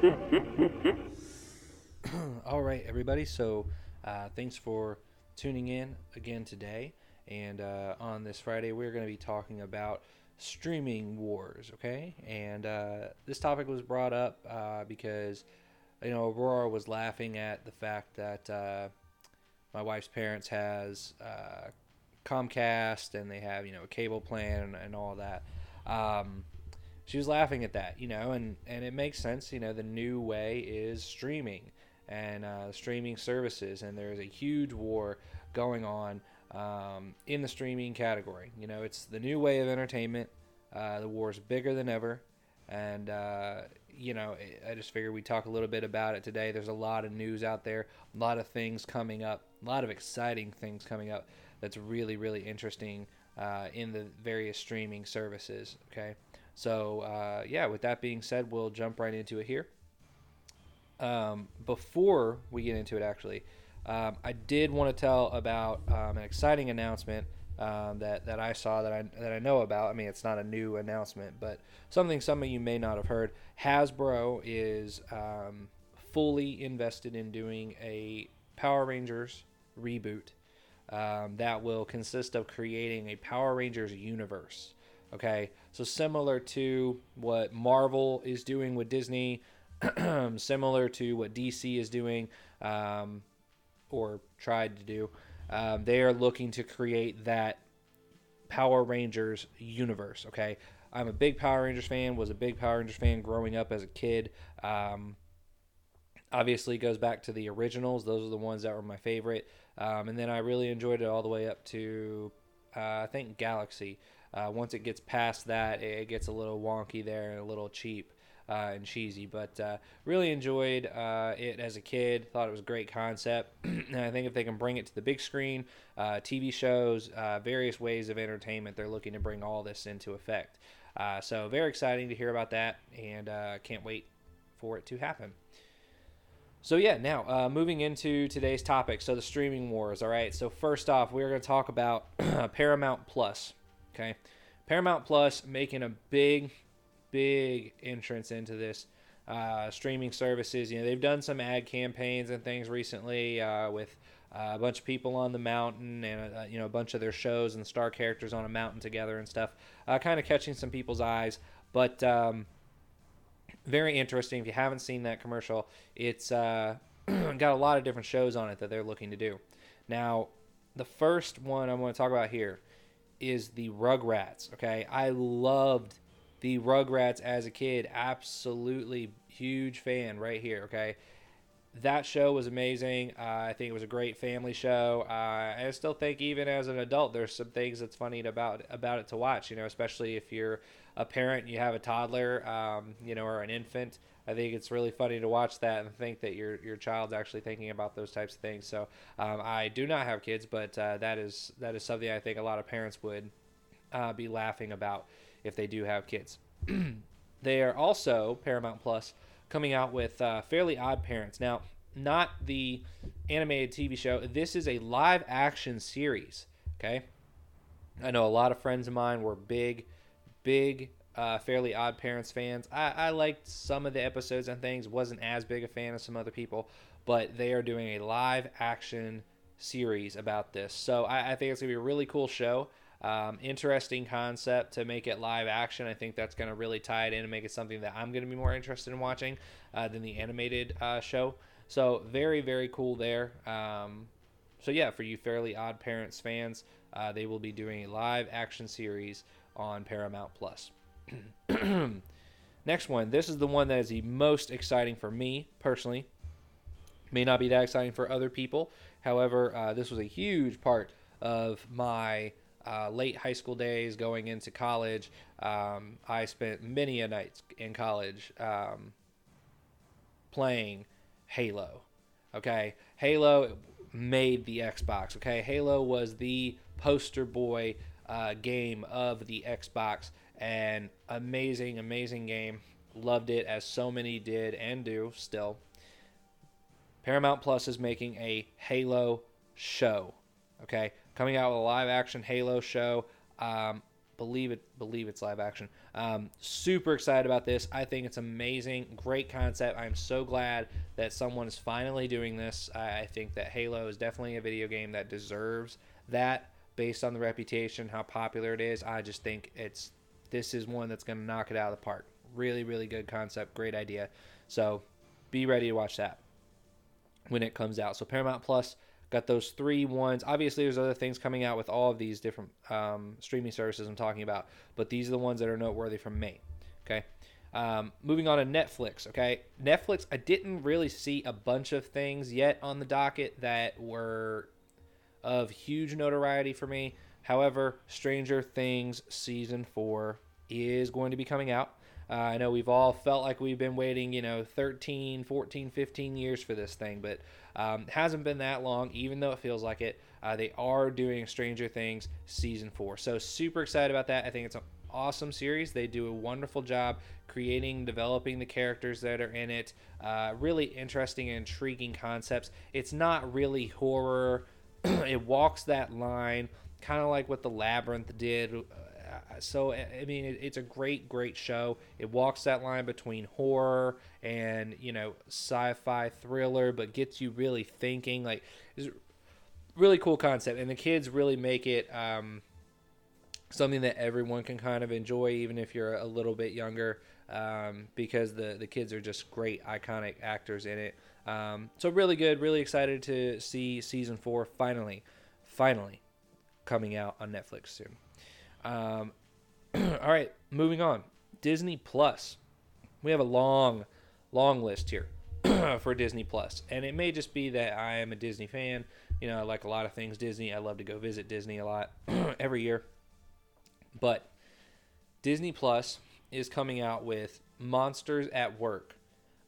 All right, everybody. So, uh, thanks for tuning in again today. And uh, on this Friday, we're going to be talking about streaming wars, okay? And uh, this topic was brought up uh, because, you know, Aurora was laughing at the fact that uh, my wife's parents has uh, Comcast and they have, you know, a cable plan and, and all that. Um, she was laughing at that, you know, and, and it makes sense. You know, the new way is streaming and uh, streaming services, and there's a huge war going on um, in the streaming category. You know, it's the new way of entertainment. Uh, the war is bigger than ever, and uh, you know, I just figured we'd talk a little bit about it today. There's a lot of news out there, a lot of things coming up, a lot of exciting things coming up. That's really, really interesting uh, in the various streaming services. Okay, so uh, yeah. With that being said, we'll jump right into it here. Um, before we get into it, actually, um, I did want to tell about um, an exciting announcement um, that that I saw that I that I know about. I mean, it's not a new announcement, but something some of you may not have heard. Hasbro is um, fully invested in doing a Power Rangers reboot um, that will consist of creating a Power Rangers universe. Okay, so similar to what Marvel is doing with Disney, similar to what DC is doing. Um, or tried to do. Um, they are looking to create that Power Rangers universe. Okay, I'm a big Power Rangers fan. Was a big Power Rangers fan growing up as a kid. Um, obviously, goes back to the originals. Those are the ones that were my favorite. Um, and then I really enjoyed it all the way up to uh, I think Galaxy. Uh, once it gets past that, it gets a little wonky there and a little cheap uh, and cheesy. But uh, really enjoyed uh, it as a kid. Thought it was a great concept. and I think if they can bring it to the big screen, uh, TV shows, uh, various ways of entertainment, they're looking to bring all this into effect. Uh, so very exciting to hear about that, and can't wait for it to happen. So yeah, now moving into today's topic. So the streaming wars. All right. So first off, we're going to talk about Paramount Plus. Okay, Paramount Plus making a big big entrance into this uh, streaming services. You know, they've done some ad campaigns and things recently uh, with uh, a bunch of people on the mountain and uh, you know a bunch of their shows and star characters on a mountain together and stuff, uh, kind of catching some people's eyes. But um, very interesting. If you haven't seen that commercial, it's uh, got a lot of different shows on it that they're looking to do. Now, the first one I want to talk about here is the Rugrats. Okay, I loved the Rugrats as a kid. Absolutely huge fan right here. Okay, that show was amazing. Uh, I think it was a great family show. Uh, I still think even as an adult, there's some things that's funny about about it to watch. You know, especially if you're a parent, you have a toddler, um, you know, or an infant. I think it's really funny to watch that and think that your your child's actually thinking about those types of things. So um, I do not have kids, but uh, that is that is something I think a lot of parents would uh, be laughing about if they do have kids. they are also Paramount Plus coming out with uh, Fairly Odd Parents. Now, not the animated TV show. This is a live action series. Okay, I know a lot of friends of mine were big, big uh, Fairly Odd Parents fans. I, I liked some of the episodes and things. wasn't as big a fan as some other people, but they are doing a live action series about this. So I, I think it's gonna be a really cool show. Um, interesting concept to make it live action. I think that's going to really tie it in and make it something that I'm going to be more interested in watching uh, than the animated uh, show. So very very cool there. Um, so yeah, for you Fairly Odd Parents fans, uh, they will be doing a live action series on Paramount Plus. Next one. This is the one that is the most exciting for me personally. May not be that exciting for other people. However, uh, this was a huge part of my uh, late high school days going into college. Um, I spent many a nights in college um, playing Halo. Okay, Halo made the Xbox. Okay, Halo was the poster boy uh, game of the Xbox, and amazing, amazing game. Loved it as so many did and do still. Paramount Plus is making a Halo show. Okay, coming out with a live action Halo show. Um, believe it believe it's live action um, super excited about this i think it's amazing great concept i'm so glad that someone is finally doing this i, I think that halo is definitely a video game that deserves that based on the reputation how popular it is i just think it's this is one that's going to knock it out of the park really really good concept great idea so be ready to watch that when it comes out so paramount plus got those three ones. Obviously, there's other things coming out with all of these different um, streaming services I'm talking about, but these are the ones that are noteworthy from me. Okay. Um, moving on to Netflix. Okay. Netflix, I didn't really see a bunch of things yet on the docket that were of huge notoriety for me. However, Stranger Things season four is going to be coming out. Uh, I know we've all felt like we've been waiting, you know, 13, 14, 15 years for this thing, but um, hasn't been that long, even though it feels like it. Uh, they are doing Stranger Things season four. So, super excited about that. I think it's an awesome series. They do a wonderful job creating, developing the characters that are in it. Uh, really interesting and intriguing concepts. It's not really horror, it walks that line, kind of like what The Labyrinth did so I mean, it's a great, great show. It walks that line between horror and you know sci-fi thriller, but gets you really thinking. Like, it's really cool concept, and the kids really make it um, something that everyone can kind of enjoy, even if you're a little bit younger, um, because the the kids are just great, iconic actors in it. Um, so really good, really excited to see season four finally, finally coming out on Netflix soon. Um, all right, moving on. Disney Plus. We have a long, long list here for Disney Plus, and it may just be that I am a Disney fan. You know, I like a lot of things Disney. I love to go visit Disney a lot every year. But Disney Plus is coming out with Monsters at Work.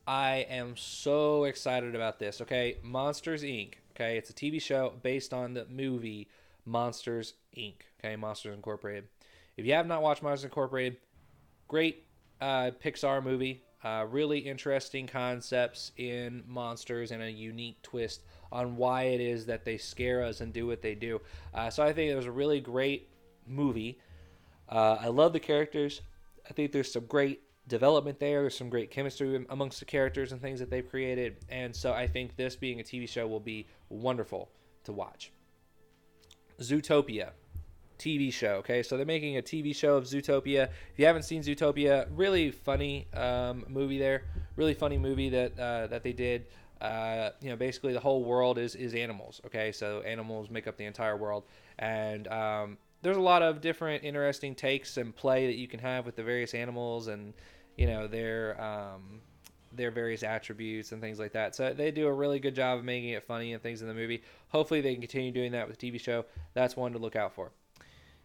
I am so excited about this. Okay, Monsters Inc. Okay, it's a TV show based on the movie Monsters Inc. Okay, Monsters Incorporated. If you have not watched Monsters Incorporated, great uh, Pixar movie. Uh, really interesting concepts in monsters and a unique twist on why it is that they scare us and do what they do. Uh, so I think it was a really great movie. Uh, I love the characters. I think there's some great development there. There's some great chemistry amongst the characters and things that they've created. And so I think this being a TV show will be wonderful to watch. Zootopia. TV show. Okay, so they're making a TV show of Zootopia. If you haven't seen Zootopia, really funny um, movie there. Really funny movie that uh, that they did. Uh, you know, basically the whole world is is animals. Okay, so animals make up the entire world, and um, there's a lot of different interesting takes and play that you can have with the various animals and you know their um, their various attributes and things like that. So they do a really good job of making it funny and things in the movie. Hopefully they can continue doing that with the TV show. That's one to look out for.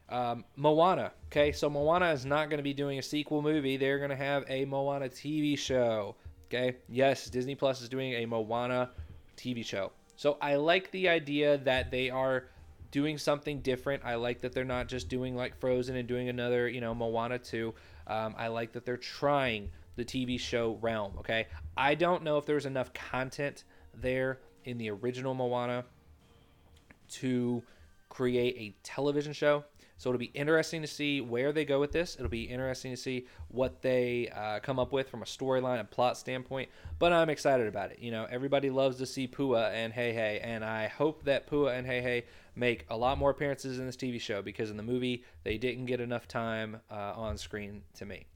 Um, Moana. Okay, so Moana is not going to be doing a sequel movie. They're going to have a Moana TV show. Okay, yes, Disney Plus is doing a Moana TV show. So I like the idea that they are doing something different. I like that they're not just doing like Frozen and doing another, you know, Moana 2. Um, I like that they're trying the TV show realm. Okay, I don't know if there's enough content there in the original Moana to create a television show. So it'll be interesting to see where they go with this. It'll be interesting to see what they uh, come up with from a storyline and plot standpoint. But I'm excited about it. You know, everybody loves to see Pua and Heihei, and I hope that Pua and Heihei make a lot more appearances in this TV show because in the movie they didn't get enough time uh, on screen to me.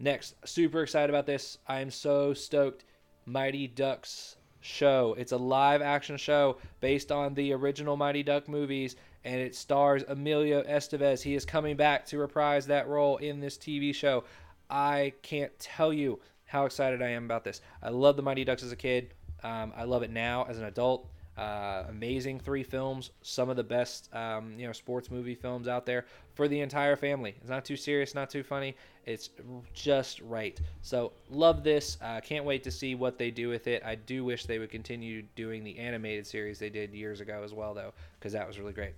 Next, super excited about this. I'm so stoked. Mighty Ducks show. It's a live action show based on the original Mighty Duck movies and it stars Emilio Estevez. He is coming back to reprise that role in this TV show. I can't tell you how excited I am about this. I love the Mighty Ducks as a kid. Um, I love it now as an adult. Uh, amazing three films, some of the best um, you know sports movie films out there for the entire family. It's not too serious, not too funny. It's just right. So love this. Uh, can't wait to see what they do with it. I do wish they would continue doing the animated series they did years ago as well, though, because that was really great.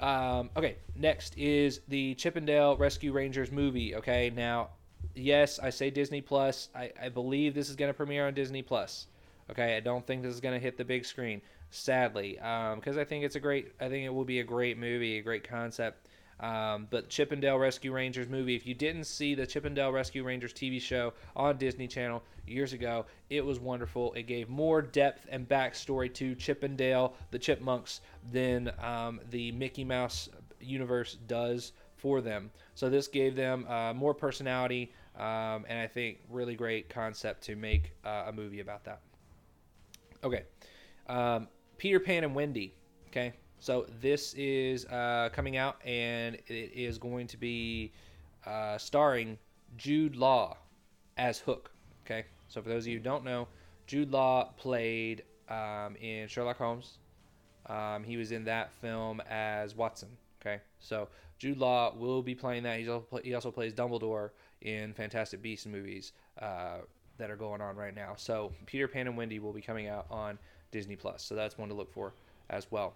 Um, okay, next is the Chip 'n Dale Rescue Rangers movie. Okay, now, yes, I say Disney Plus. I, I believe this is going to premiere on Disney Plus. Okay, I don't think this is going to hit the big screen, sadly, because um, I think it's a great. I think it will be a great movie, a great concept. Um, but Chip 'n Dale Rescue Rangers movie, if you didn't see the Chip 'n Dale Rescue Rangers TV show on Disney Channel years ago, it was wonderful. It gave more depth and backstory to Chip 'n Dale, the Chipmunks, than um, the Mickey Mouse universe does for them. So this gave them uh, more personality, um, and I think really great concept to make uh, a movie about that. Okay, um, Peter Pan and Wendy. Okay, so this is uh, coming out, and it is going to be uh, starring Jude Law as Hook. Okay, so for those of you who don't know, Jude Law played um, in Sherlock Holmes. Um, he was in that film as Watson. Okay, so Jude Law will be playing that. He's also, he also plays Dumbledore in Fantastic Beasts movies uh, that are going on right now. So Peter Pan and Wendy will be coming out on Disney Plus. So that's one to look for as well.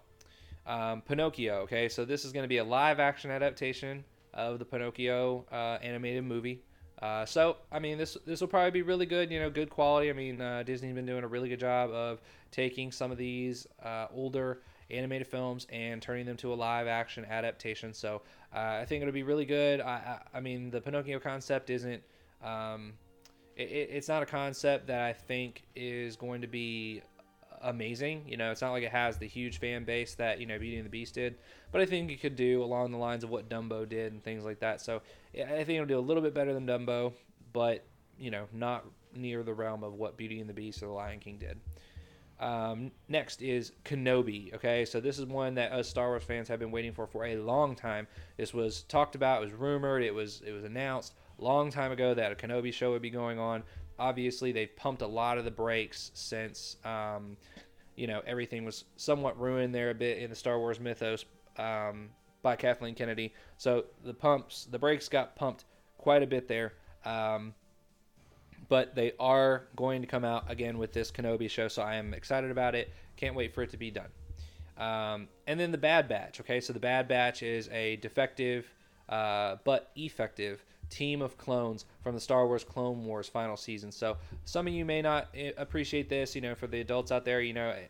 Um, Pinocchio. Okay, so this is going to be a live action adaptation of the Pinocchio uh, animated movie. Uh, so I mean, this this will probably be really good. You know, good quality. I mean, uh, Disney's been doing a really good job of taking some of these uh, older animated films and turning them to a live action adaptation. So uh, I think it'll be really good. I, I, I mean, the Pinocchio concept isn't. Um, it, it's not a concept that I think is going to be amazing. You know, it's not like it has the huge fan base that you know Beauty and the Beast did, but I think it could do along the lines of what Dumbo did and things like that. So I think it'll do a little bit better than Dumbo, but you know, not near the realm of what Beauty and the Beast or The Lion King did. Um, next is Kenobi. Okay, so this is one that us Star Wars fans have been waiting for for a long time. This was talked about, it was rumored, it was it was announced long time ago that a Kenobi show would be going on obviously they've pumped a lot of the brakes since um, you know everything was somewhat ruined there a bit in the Star Wars mythos um, by Kathleen Kennedy. So the pumps, the brakes got pumped quite a bit there. Um, but they are going to come out again with this Kenobi show, so I am excited about it. Can't wait for it to be done. Um, and then the Bad Batch. Okay, so the Bad Batch is a defective uh, but effective team of clones from the Star Wars Clone Wars final season. So some of you may not eh, appreciate this. You know, for the adults out there, you know, eh,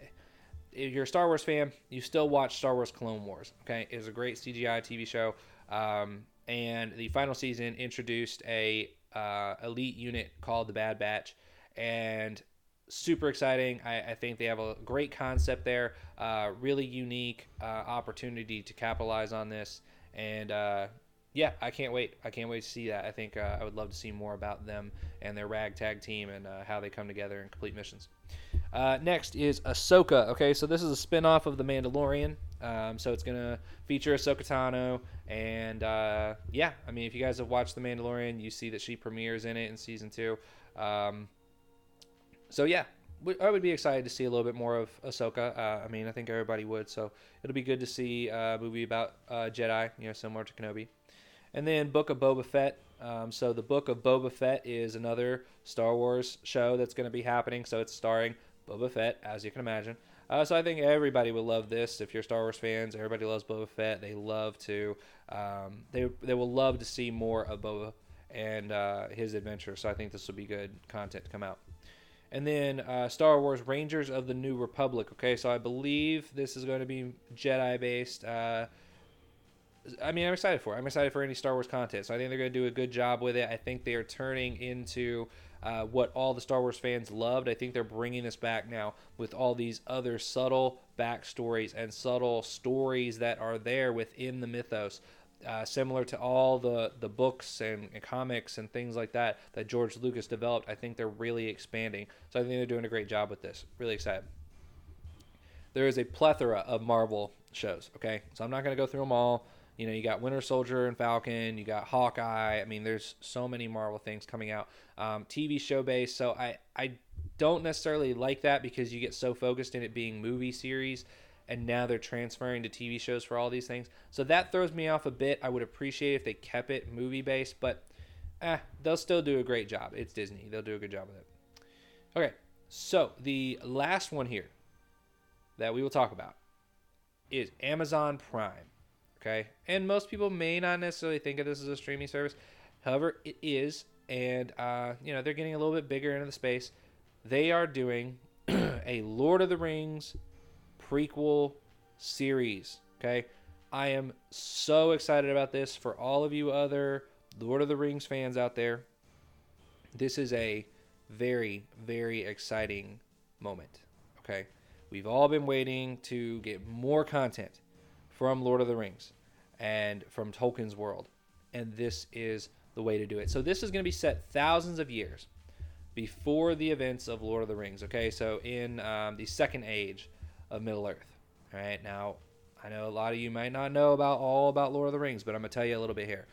if you're a Star Wars fan, you still watch Star Wars Clone Wars. Okay, it's a great CGI TV show. Um, and the final season introduced a uh, elite unit called the Bad Batch, and super exciting. I, I, think they have a great concept there, uh, really unique uh, opportunity to capitalize on this, and uh, yeah, I can't wait. I can't wait to see that. I think uh, I would love to see more about them and their ragtag team and uh, how they come together and complete missions. Next is Ahsoka. Okay, so this is a spin-off of The Mandalorian. Um, so it's to feature Ahsoka Tano. And uh, yeah, I mean, if you guys have watched The Mandalorian, you see that she premieres in it in season two. Um, so yeah, I would be excited to see a little bit more of Ahsoka. Uh, I mean, I think everybody would. So it'll be good to see a movie about uh, Jedi, you know, similar to Kenobi. And then Book of Boba Fett. Um, so the Book of Boba Fett is another Star Wars show that's going to be happening. So it's starring Boba Fett, as you can imagine. Uh, so I think everybody will love this. If you're Star Wars fans, everybody loves Boba Fett. They love to, um, they they will love to see more of Boba and uh, his adventure. So I think this will be good content to come out. And then uh, Star Wars Rangers of the New Republic. Okay, so I believe this is going to be Jedi based. Uh, I mean, I'm excited for it. I'm excited for any Star Wars content. So I think they're going to do a good job with it. I think they are turning into uh, what all the Star Wars fans loved. I think they're bringing this back now with all these other subtle backstories and subtle stories that are there within the mythos. Uh, similar to all the, the books and, and, comics and things like that that George Lucas developed, I think they're really expanding. So I think they're doing a great job with this. Really excited. There is a plethora of Marvel shows, okay? So I'm not going to go through them all. You know, you got Winter Soldier and Falcon, you got Hawkeye. I mean, there's so many Marvel things coming out. Um, TV show based, so I I don't necessarily like that because you get so focused in it being movie series, and now they're transferring to TV shows for all these things. So that throws me off a bit. I would appreciate if they kept it movie based, but eh, they'll still do a great job. It's Disney; they'll do a good job with it. Okay, so the last one here that we will talk about is Amazon Prime. Okay, and most people may not necessarily think of this as a streaming service. However, it is, and uh, you know they're getting a little bit bigger into the space. They are doing a Lord of the Rings prequel series. Okay, I am so excited about this for all of you other Lord of the Rings fans out there. This is a very, very exciting moment. Okay. We've all been waiting to get more content from Lord of the Rings and from Tolkien's world. And this is the way to do it. So this is going to be set thousands of years before the events of Lord of the Rings. Okay, so in um, the second age of Middle Earth. All right, now I know a lot of you might not know about all about Lord of the Rings, but I'm gonna tell you a little bit here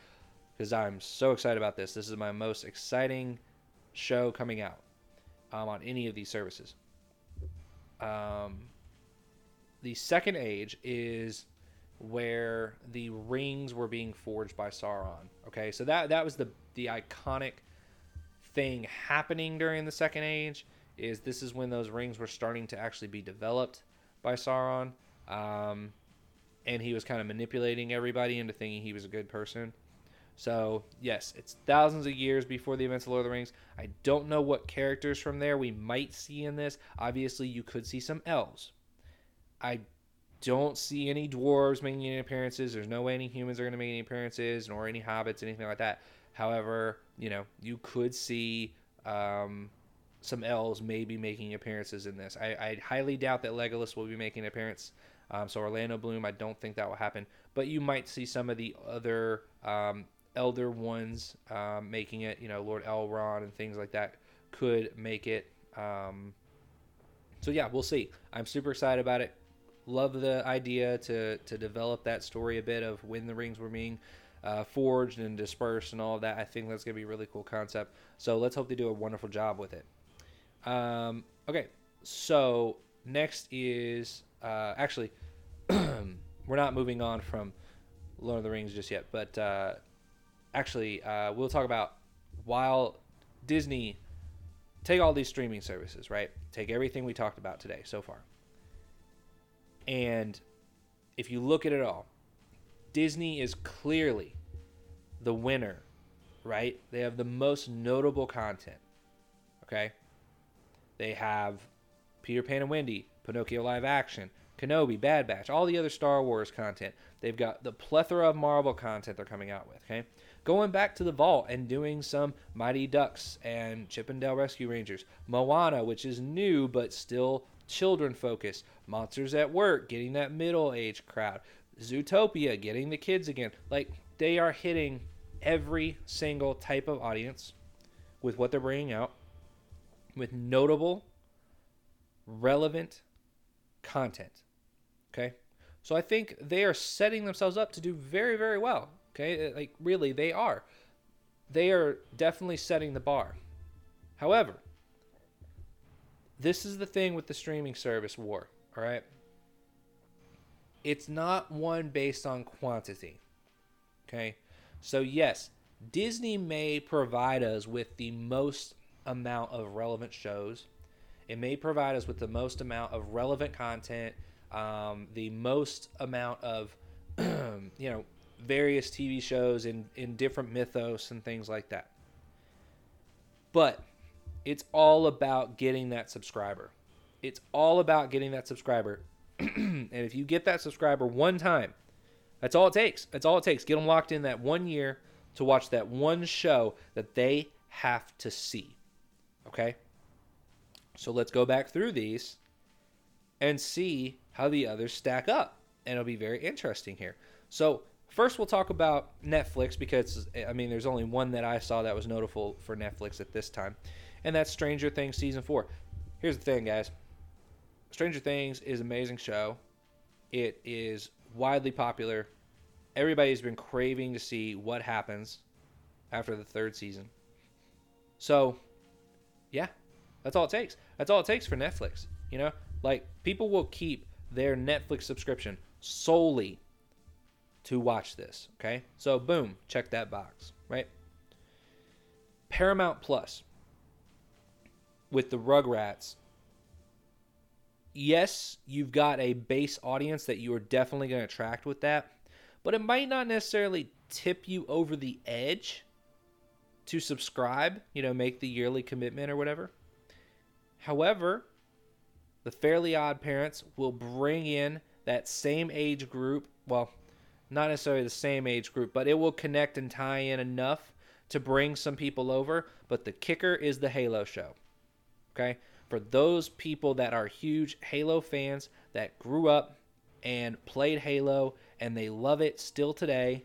because I'm so excited about this. This is my most exciting show coming out um, on any of these services. Um, the second age is where the rings were being forged by Sauron. Okay, so that that was the the iconic thing happening during the second age. Is this is when those rings were starting to actually be developed by Sauron, um, and he was kind of manipulating everybody into thinking he was a good person. So yes, it's thousands of years before the events of Lord of the Rings. I don't know what characters from there we might see in this. Obviously, you could see some elves. I don't see any dwarves making any appearances. There's no way any humans are going to make any appearances, nor any hobbits, anything like that. However, you know, you could see um, some elves maybe making appearances in this. I, I, highly doubt that Legolas will be making an appearance. Um, so Orlando Bloom, I don't think that will happen. But you might see some of the other um, elder ones um, making it. You know, Lord Elrond and things like that could make it. Um, so yeah, we'll see. I'm super excited about it love the idea to to develop that story a bit of when the rings were being uh, forged and dispersed and all of that. I think that's gonna be a really cool concept. So let's hope they do a wonderful job with it. Um, okay, so next is uh, actually we're not moving on from Lord of the Rings just yet, but uh, actually uh, we'll talk about while Disney take all these streaming services, right? Take everything we talked about today so far and if you look at it all, Disney is clearly the winner, right? They have the most notable content. Okay? They have Peter Pan and Wendy, Pinocchio live action, Kenobi, Bad Batch, all the other Star Wars content. They've got the plethora of Marvel content they're coming out with, okay? Going back to the vault and doing some Mighty Ducks and Chip 'n Dale Rescue Rangers, Moana, which is new but still children focus. Monsters at Work, getting that middle age crowd. Zootopia, getting the kids again. Like they are hitting every single type of audience with what they're bringing out with notable, relevant content. Okay? So I think they are setting themselves up to do very, very well. Okay? Uh, like, really, they are. They are definitely setting the bar. However, this is the thing with the streaming service war, all right? It's not one based on quantity. Okay? So, yes, Disney may provide us with the most amount of relevant shows. It may provide us with the most amount of relevant content, um, the most amount of, you know, various TV shows in, in different mythos and things like that. But it's all about getting that subscriber. It's all about getting that subscriber. and if you get that subscriber one time, that's all it takes. That's all it takes. Get them locked in that one year to watch that one show that they have to see. Okay? So let's go back through these and see how the others stack up. And it'll be very interesting here. So, first we'll talk about Netflix because, I mean, there's only one that I saw that was notable for Netflix at this time and that's Stranger Things season four. Here's the thing, guys. Stranger Things is an amazing show. It is widely popular. Everybody's been craving to see what happens after the third season. So, yeah, that's all it takes. That's all it takes for Netflix. You know, like people will keep their Netflix subscription solely to watch this. Okay, so boom, check that box, right? Paramount Plus with the Rugrats, yes, you've got a base audience that you are definitely going to attract with that, but it might not necessarily tip you over the edge to subscribe, you know, make the yearly commitment or whatever. However, the Fairly Odd Parents will bring in that same age group. Well, not necessarily the same age group, but it will connect and tie in enough to bring some people over. But the kicker is the Halo show. Okay? For those people that are huge Halo fans that grew up and played Halo and they love it still today,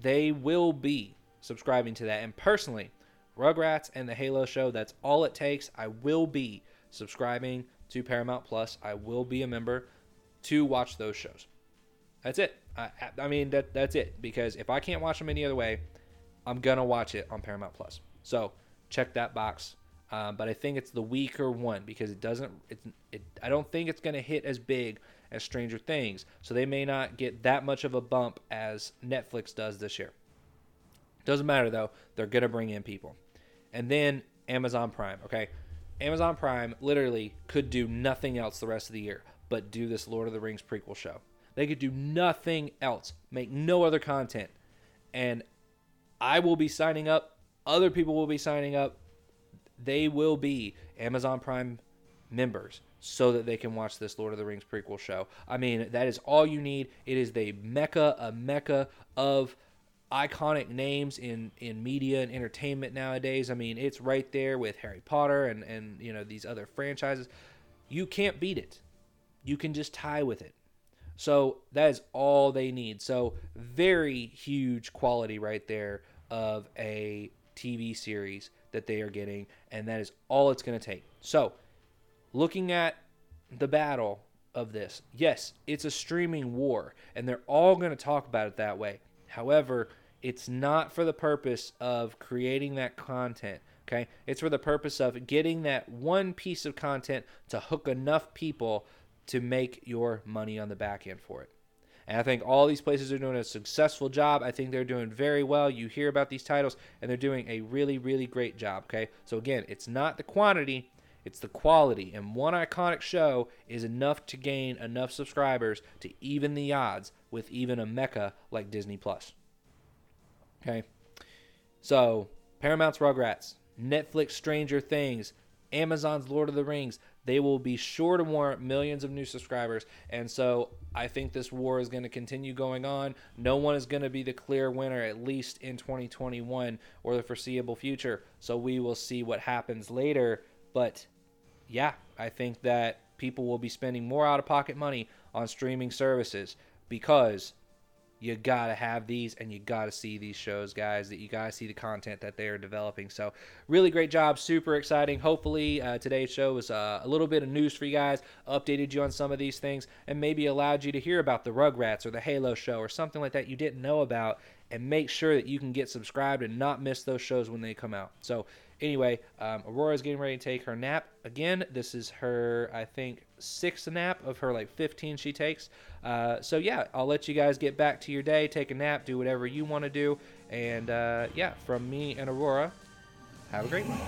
they will be subscribing to that. And personally, Rugrats and the Halo show, that's all it takes. I will be subscribing to Paramount Plus. I will be a member to watch those shows. That's it. I, I mean that that's it because if I can't watch them any other way, I'm gonna watch it on Paramount Plus. So check that box. Um, but I think it's the weaker one because it doesn't. It, it I don't think it's gonna hit as big as Stranger Things, so they may not get that much of a bump as Netflix does this year. Doesn't matter though; they're gonna bring in people, and then Amazon Prime. Okay, Amazon Prime literally could do nothing else the rest of the year but do this Lord of the Rings prequel show. They could do nothing else, make no other content. And I will be signing up, other people will be signing up. They will be Amazon Prime members so that they can watch this Lord of the Rings prequel show. I mean, that is all you need. It is the mecca, a mecca of iconic names in in media and entertainment nowadays. I mean, it's right there with Harry Potter and and you know these other franchises. You can't beat it. You can just tie with it. So that is all they need. So very huge quality right there of a TV series that they are getting and that is all it's going to take. So, looking at the battle of this. Yes, it's a streaming war and they're all going to talk about it that way. However, it's not for the purpose of creating that content. Okay, it's for the purpose of getting that one piece of content to hook enough people to make your money on the back end for it. And I think all these places are doing a successful job. I think they're doing very well. You hear about these titles, and they're doing a really, really great job. Okay, so again, it's not the quantity, it's the quality. And one iconic show is enough to gain enough subscribers to even the odds with even a mecca like Disney Plus. Okay. So, Paramount's Rugrats, Netflix Stranger Things, Amazon's Lord of the Rings, they will be sure to warrant millions of new subscribers. And so I think this war is going to continue going on. No one is going to be the clear winner, at least in 2021 or the foreseeable future. So we will see what happens later. But yeah, I think that people will be spending more out of pocket money on streaming services because you gotta have these and you gotta see these shows guys that you gotta see the content that they are developing. So really great job super exciting. Hopefully uh, today's show was uh, a little bit of news for you guys updated you on some of these things and maybe allowed you to hear about the rugrats or the halo show or something like that you didn't know about and make sure that you can get subscribed and not miss those shows when they come out. So Anyway, um, Aurora's getting ready to take her nap again. This is her, I think, sixth nap of her like 15 she takes. Uh, so yeah, I'll let you guys get back to your day, take a nap, do whatever you want to do, and uh, yeah, from me and Aurora, have a great one.